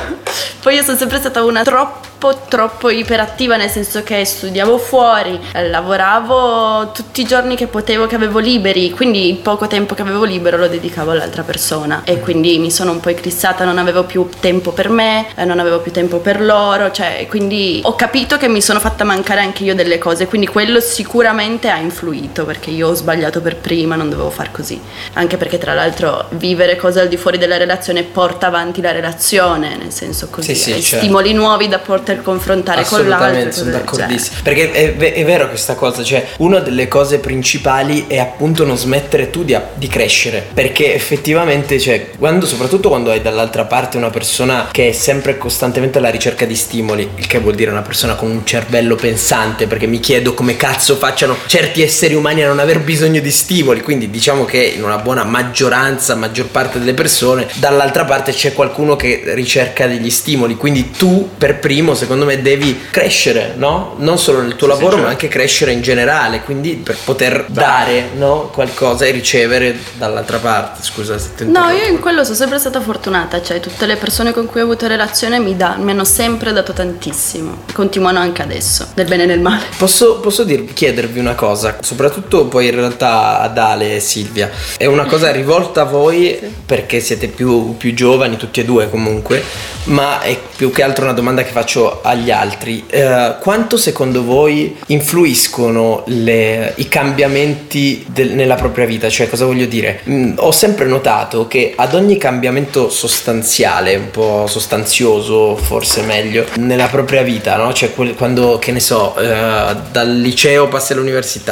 Poi io sono sempre stata una troppo troppo iperattiva nel senso che studiavo fuori, eh, lavoravo tutti i giorni che potevo che avevo liberi, quindi il poco tempo che avevo libero lo dedicavo all'altra persona e quindi mi sono un po' eclissata, non avevo più tempo per me, eh, non avevo più tempo per loro, cioè quindi ho capito che mi sono fatta mancare anche io delle cose, quindi quello sicuramente ha influito perché io ho sbagliato per prima, non dovevo far così. Anche perché tra l'altro vivere cose al di fuori della relazione porta avanti la relazione, nel senso così, Sì, sì, certo. stimoli nuovi da poter confrontare con l'altro. Assolutamente, cose sono d'accordissimo. Perché è, è vero questa cosa, cioè una delle cose principali è appunto non smettere tu di, di crescere. Perché effettivamente, cioè, quando, soprattutto quando hai dall'altra parte una persona che è sempre costantemente alla ricerca di stimoli, il che vuol dire una persona con un cervello pensante, perché mi chiedo come cazzo facciano certi esseri umani a non aver bisogno di stimoli. Quindi diciamo che in una buona maggioranza, maggior parte delle persone, dall'altra parte c'è qualcuno che ricerca degli stimoli. Quindi tu per primo secondo me devi crescere, no? Non solo nel tuo Sì, lavoro, sì, ma certo. anche crescere in generale, quindi per poter dare, no? qualcosa e ricevere dall'altra parte. Scusa se ti No, io in quello sono sempre stata fortunata, cioè tutte le persone con cui ho avuto relazione mi, da- mi hanno sempre dato tantissimo, continuano anche adesso, nel bene e nel male. Posso, posso dir- chiedervi una cosa, soprattutto poi in realtà ad Ale e Silvia. È una cosa rivolta a voi *laughs* perché siete più, più giovani, tutti e due comunque, ma è più che altro una domanda che faccio agli altri. Eh, quanto secondo voi influiscono le- i cambiamenti del- nella propria vita? Cioè, cosa voglio dire? Mm, ho sempre notato che ad ogni cambiamento sostanziale, un po' sostanzioso, forse meglio, nella propria vita, no? Cioè, quel- quando, che ne so, eh, dal liceo passi all'università.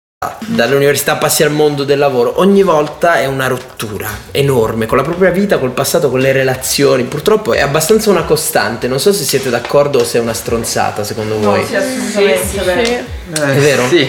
Dall'università passi al mondo del lavoro, ogni volta è una rottura enorme con la propria vita, col passato, con le relazioni. Purtroppo è abbastanza una costante. Non so se siete d'accordo o se è una stronzata secondo voi. No, sì, assolutamente. Sì, sì, Sì. È vero? Sì.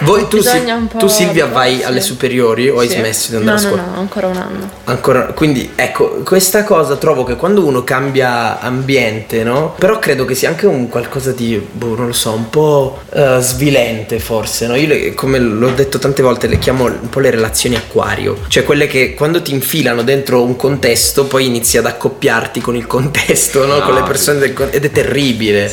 Voi, tu, Si- Bisogna un po' tu Silvia vai abituarsi. alle superiori o hai Sì. smesso di andare no, a scuola? No, no, ancora un anno. Ancora, quindi ecco, questa cosa trovo che quando uno cambia ambiente, no? Però credo che sia anche un qualcosa di, boh, non lo so, un po' eh, svilente forse, no? Io le- come l'ho detto tante volte le chiamo un po' le relazioni acquario, cioè quelle che quando ti infilano dentro un contesto poi inizi ad accoppiarti con il contesto, no? Con le Ah, persone del contesto ed è terribile.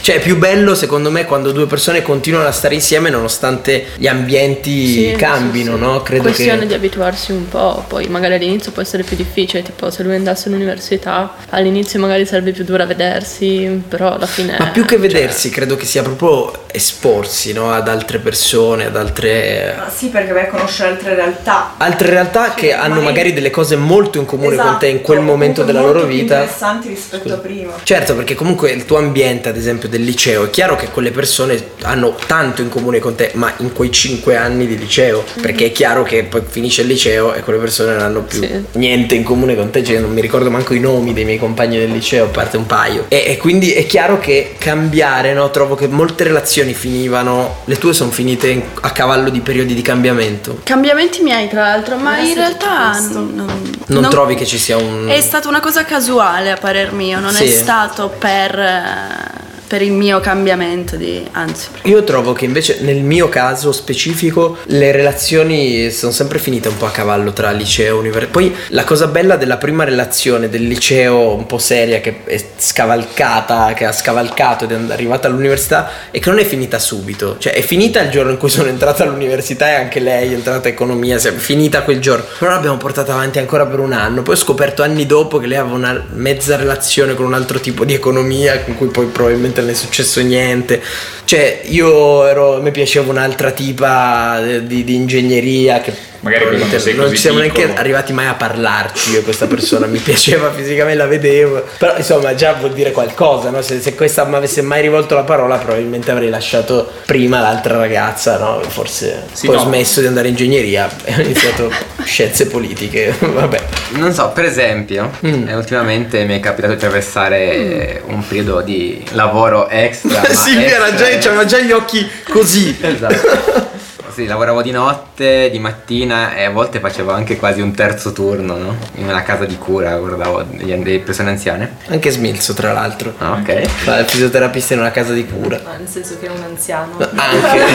Cioè è più bello secondo me quando due persone continuano a stare insieme nonostante gli ambienti Sì, cambino, sì, sì. no? Credo Questione che... di abituarsi un po', poi magari all'inizio può essere più difficile, tipo se lui andasse all'università, all'inizio magari sarebbe più dura vedersi, però alla fine... Ma più che cioè, vedersi, credo che sia proprio esporsi no? ad altre persone, ad altre, Ma sì, perché vai a conoscere altre realtà. altre realtà che hanno magari- magari delle cose molto in comune con te in Esatto, quel momento della loro molto più vita. interessanti rispetto a prima. Certo, perché comunque il tuo ambiente, ad esempio del liceo, è chiaro che quelle persone hanno tanto in comune con te, ma in quei cinque anni di liceo, perché è chiaro che poi finisce il liceo e quelle persone non hanno più Sì. niente in comune con te, cioè non mi ricordo manco i nomi dei miei compagni del liceo, a parte un paio. E, e quindi è chiaro che cambiare, no? Trovo che molte relazioni finivano, le tue sono finite in- a cavallo di periodi di cambiamento. Cambiamenti miei tra l'altro, ma Adesso in realtà questo. non, Non, trovi che ci sia un... È stata una cosa casuale a parer mio, non Sì. è stato per, eh, per il mio cambiamento di... anzi. Io trovo che invece nel mio caso specifico le relazioni sono sempre finite un po' a cavallo tra liceo e università. Poi la cosa bella della prima relazione del liceo un po' seria che è scavalcata, che ha scavalcato ed è arrivata all'università è che non è finita subito. Cioè è finita il giorno in cui *laughs* sono entrata all'università e anche lei è entrata a economia, è finita quel giorno. Però l'abbiamo portata avanti ancora per un anno. Poi ho scoperto anni dopo che lei aveva una mezza relazione con un altro tipo di economia con cui poi probabilmente non è successo niente. Cioè, io ero, mi piaceva un'altra tipa di, di ingegneria che Magari quando probabilmente sei non così siamo neanche piccolo. arrivati mai a parlarci io e questa persona, mi *laughs* piaceva fisicamente, la vedevo, però insomma già vuol dire qualcosa, no? se, se questa mi avesse mai rivolto la parola probabilmente avrei lasciato prima l'altra ragazza, no? forse Sì, poi ho no. smesso di andare in ingegneria e *laughs* ho iniziato scienze politiche, *laughs* vabbè. Non so, per esempio, Mm. eh, ultimamente mi è capitato di attraversare un periodo di lavoro extra. ma Silvia era già, c'aveva già gli occhi così. Esatto. Sì, lavoravo di notte, di mattina e a volte facevo anche quasi un terzo turno, no? In una casa di cura, guardavo delle persone anziane. Anche Smilzo, tra l'altro. Ah, ok. Fa il fisioterapista in una casa di cura. Ma nel senso che è un anziano. Anche.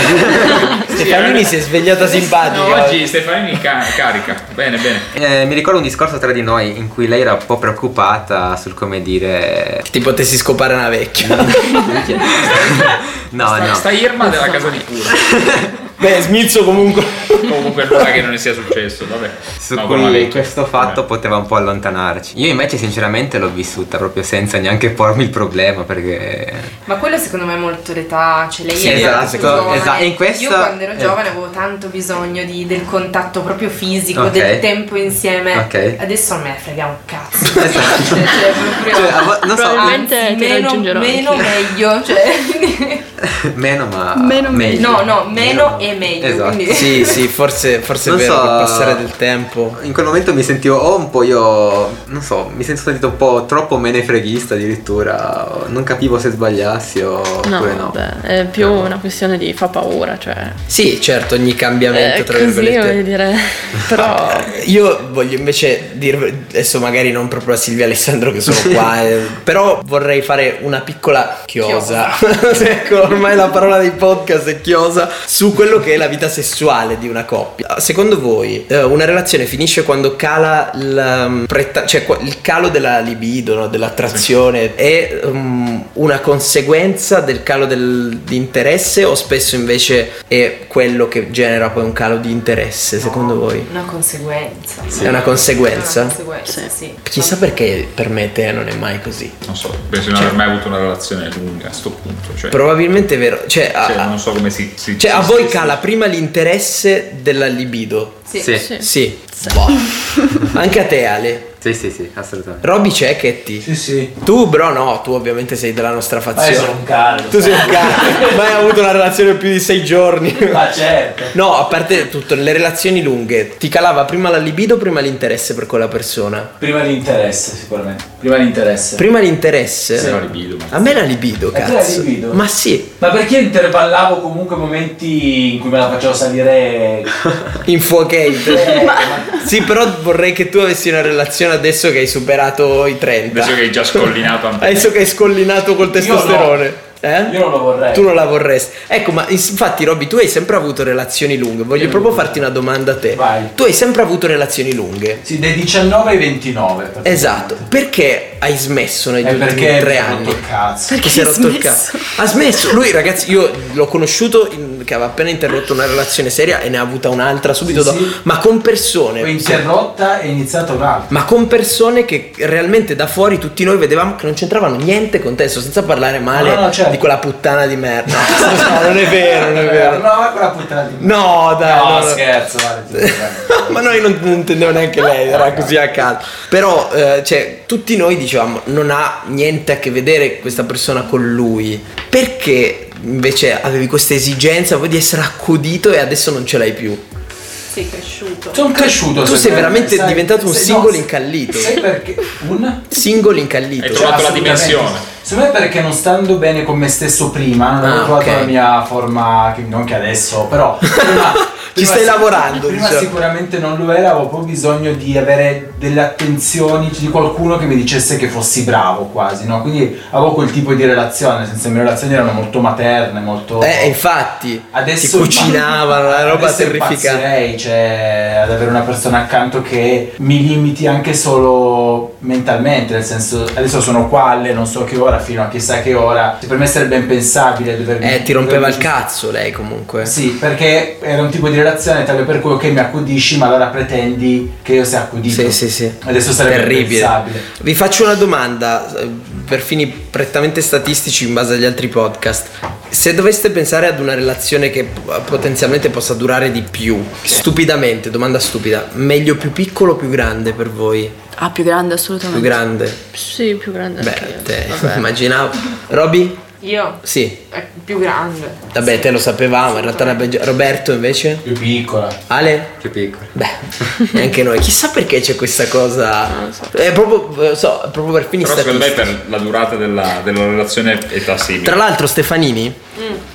*laughs* Stefanini si è svegliata simpatica. No, oggi Stefanini ca- carica. Bene, bene. Eh, mi ricordo un discorso tra di noi in cui lei era un po' preoccupata sul come dire... Ti potessi scopare una vecchia. *laughs* No, sta, no. sta Irma della casa di cura. *laughs* Beh, Smilzo comunque. *laughs* Comunque nulla che non ne sia successo, vabbè. Su No, cui questo fatto poteva un po' allontanarci. Io invece sinceramente l'ho vissuta proprio senza neanche pormi il problema perché... Ma quello secondo me è molto l'età, cioè lei Sì, è esatto, giovane. esatto. E in questa- Io quando ero eh. giovane avevo tanto bisogno di- del contatto proprio fisico, Ok. del tempo insieme. Ok. Adesso a me frega un cazzo. *laughs* Esatto. Cioè, cioè, proprio- Cioè, a non so, Probabilmente Anzi, ti meno, raggiungerò meno meglio, cioè, *laughs* meno ma... Meno meglio. no, no, meno e meglio. Esatto. Quindi. Sì, sì, forse, forse è vero so. che passare del tempo. In quel momento mi sentivo o un po' io, non so, mi sento sentito un po' troppo menefreghista addirittura, non capivo se sbagliassi o No, oppure no. vabbè, è più una questione di fa paura, cioè. Sì, certo, ogni cambiamento, È tra Eh, così, virgolette. voglio dire. *laughs* Però. Io voglio invece dirvi, adesso magari non proprio a Silvia e Alessandro che sono qua, *laughs* eh, però vorrei fare una piccola chiosa. *laughs* ecco, ormai la parola dei podcast è chiosa su quello che è la vita sessuale di una coppia. Secondo voi eh, una relazione finisce quando cala il, pretta- cioè, il calo della libido, no? dell'attrazione, è um, una conseguenza del calo del- di interesse o spesso invece è quello che genera poi un calo di interesse, secondo voi? Una conseguenza. È una conseguenza? Una conseguenza, sì. Chissà perché per me te non è mai così. Non so, penso di non aver mai avuto una relazione lunga a sto punto. Cioè, Probabilmente è vero. Cioè, cioè, a- non so come si. si cioè, si- a voi si- prima l'interesse della libido. Sì. Sì. Sì. Sì. Boh. *laughs* Anche a te, Ale. Sì, sì, sì, assolutamente. Roby c'è che ti. Sì, sì. Tu, bro, no, tu ovviamente sei della nostra Ma io fazione. sono un cane. Tu sei un cane. Mai avuto una relazione più di sei giorni. Ma certo. No, a parte tutto, le relazioni lunghe, ti calava prima la libido o prima l'interesse per quella persona? Prima l'interesse, sicuramente. Prima l'interesse. Prima l'interesse? Sì, la libido, ma- A me la libido, A te la cazzo. libido? Ma sì, Ma perché intervallavo comunque momenti in cui me la facevo salire. infuocate. Sì, però vorrei che tu avessi una relazione adesso che hai superato i 30. Adesso che hai già scollinato. *laughs* Adesso che hai scollinato col testosterone. Eh? Io non lo vorrei. Tu non la vorresti. Ecco, ma infatti, Robby, tu hai sempre avuto relazioni lunghe. Voglio proprio farti una domanda a te. Vai. Tu hai sempre avuto relazioni lunghe. Sì, dai 19 ai 29. praticamente. Esatto. Perché hai smesso negli È ultimi perché tre anni? rotto il cazzo. Perché si è rotto il cazzo. Ha smesso. Lui, ragazzi, io l'ho conosciuto in- che aveva appena interrotto una relazione seria e ne ha avuta un'altra subito Sì, dopo. sì. Ma con persone. Poi interrotta e è iniziata un'altra. Ma con persone che realmente da fuori tutti noi vedevamo che non c'entravano niente con te, senza parlare male No, no, certo. Di quella puttana di merda. *laughs* No, non è vero, non è vero. No, ma quella puttana di No, dai, No, no, no. scherzo, ti- *laughs* Ma noi non, non intendevo neanche lei, era così a caso. Però, eh, cioè, tutti noi dicevamo, non ha niente a che vedere questa persona con lui. Perché invece avevi questa esigenza poi di essere accudito e adesso non ce l'hai più? Sei cresciuto. Sono cresciuto. Tu sei veramente sai- diventato un sai- singolo no, incallito. Sai perché? Un? Singolo incallito. Hai trovato la assolutamente. dimensione. Secondo me perché non stando bene con me stesso prima, non Ah, avevo trovato ok. la mia forma, che, non che adesso, però *laughs* prima, prima stai lavorando, Prima diciamo. sicuramente non lo era, avevo proprio bisogno di avere delle attenzioni di qualcuno che mi dicesse che fossi bravo quasi, no? Quindi avevo quel tipo di relazione, senso le mie relazioni erano molto materne, molto... Eh, infatti, Adesso ti cucinavano, una roba *laughs* terrificante. cioè ad avere una persona accanto che mi limiti anche solo mentalmente, nel senso adesso sono qua alle non so che ora fino a chissà che ora, Cioè, per me sarebbe impensabile dovermi Eh, ti rompeva il dovermi- cazzo lei comunque. Sì, perché era un tipo di relazione tale per cui ok mi accudisci, ma allora pretendi che io sia accudito. Sì, sì, sì. Adesso sarebbe Terribile. impensabile. Vi faccio una domanda per fini prettamente statistici in base agli altri podcast. Se doveste pensare ad una relazione che potenzialmente possa durare di più, stupidamente, domanda stupida, meglio più piccolo o più grande per voi? Ah, più grande Più assolutamente. grande. Sì, più grande. Beh, te, immaginavo. Roby? Io? Sì. È più grande. Vabbè, te lo sapevamo, in realtà era peggio- Roberto invece? Più piccola. Ale? Più piccolo. Beh, neanche noi. Chissà perché c'è questa cosa. È proprio, eh, so, proprio per fini Però secondo me per la durata della, della relazione età simile. Tra l'altro, Stefanini,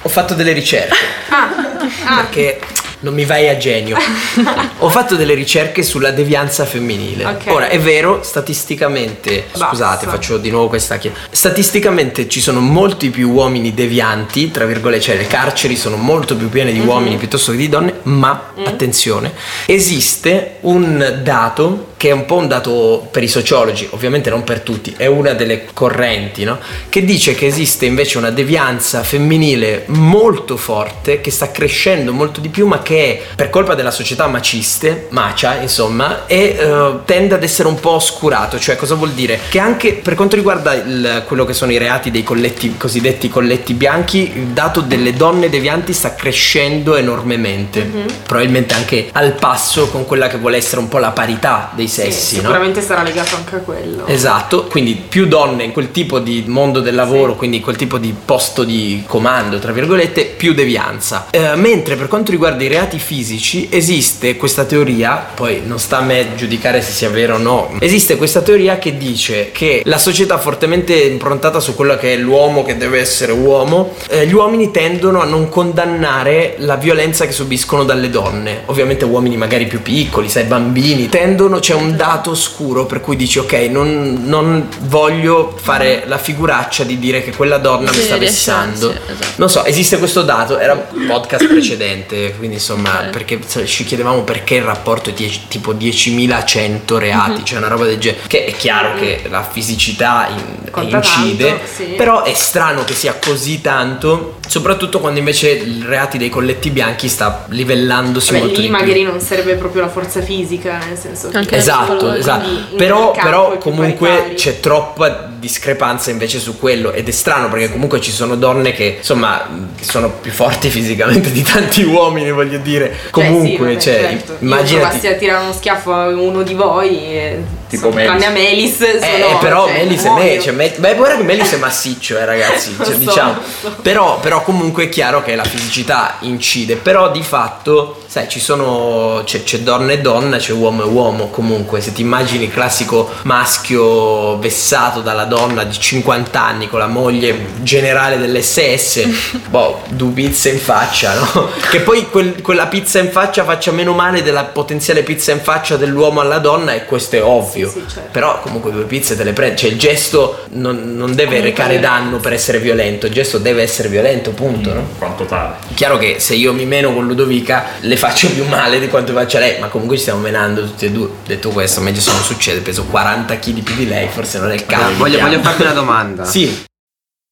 ho fatto delle ricerche. Ah, Perché non mi vai a genio. *laughs* Ho fatto delle ricerche sulla devianza femminile. Ok. Ora, è vero, statisticamente, Basta. scusate, faccio di nuovo questa chiesa. Statisticamente ci sono molti più uomini devianti, tra virgolette, cioè le carceri sono molto più piene di Mhm. uomini piuttosto che di donne, ma Mm. attenzione, esiste un dato che è un po' un dato per i sociologi, ovviamente non per tutti, è una delle correnti, no? Che dice che esiste invece una devianza femminile molto forte che sta crescendo molto di più, ma che è per colpa della società maciste, macia, insomma, e eh, tende ad essere un po' oscurato. Cioè, cosa vuol dire? Che anche per quanto riguarda il- quello che sono i reati dei colletti cosiddetti colletti bianchi, il dato delle donne devianti sta crescendo enormemente. Probabilmente anche al passo con quella che vuole essere un po' la parità dei Sì, sessi, no? sicuramente sarà legato anche a quello. Esatto, quindi più donne in quel tipo di mondo del lavoro, quindi in quel tipo di posto di comando, tra virgolette, più devianza. Eh, mentre per quanto riguarda i reati fisici esiste questa teoria, poi non sta a me giudicare se sia vero o no, esiste questa teoria che dice che la società fortemente improntata su quello che è l'uomo che deve essere uomo, eh, gli uomini tendono a non condannare la violenza che subiscono dalle donne, ovviamente uomini magari più piccoli, sai, bambini, tendono, c'è un dato oscuro per cui dici ok, non, non voglio fare la figuraccia di dire che quella donna mi Sì, sta riesce- vessando. sì, esatto. Non so, esiste questo dato, era un podcast *coughs* precedente, quindi insomma, perché ci chiedevamo perché il rapporto è 10 tipo 10.100 reati, cioè una roba del genere, che è chiaro che la fisicità in- incide, tanto, sì. però è strano che sia così tanto, soprattutto quando invece i reati dei colletti bianchi sta livellandosi Vabbè, molto lì di più. magari non serve proprio la forza fisica, nel senso che Anche Esatto, esatto. Però, però comunque c'è troppa discrepanza invece su quello ed è strano perché comunque ci sono donne che insomma sono più forti *laughs* fisicamente di tanti uomini, voglio dire. Comunque, Cioè, sì, cioè, vabbè, certo. Io immaginati provassi a tirare uno schiaffo a uno di voi e Tipo so, tranne a Melis sono, Eh, però cioè, Melis è me, cioè, me- beh, guarda che Melis è massiccio, eh, ragazzi. *laughs* Cioè, so, diciamo. so. Però, però comunque è chiaro che la fisicità incide. Però di fatto, sai, ci sono. C'è, c'è donna e donna, c'è uomo e uomo. Comunque, se ti immagini il classico maschio vessato dalla donna di 50 anni con la moglie generale dell'SS, *laughs* boh, due pizze in faccia, no? *laughs* Che poi quel- quella pizza in faccia faccia meno male della potenziale pizza in faccia dell'uomo alla donna, e questo è ovvio. Sì, sì, certo. Però comunque due pizze te le prendi, cioè il gesto non, non deve recare danno per essere violento, il gesto deve essere violento, punto, no? Quanto tale. Chiaro che se io mi meno con Ludovica le faccio più male di quanto faccia lei, ma comunque ci stiamo menando tutti e due. Detto questo, meglio se non succede, peso 40 kg più di lei, forse non è il caso. Voglio, voglio farti una domanda. Sì,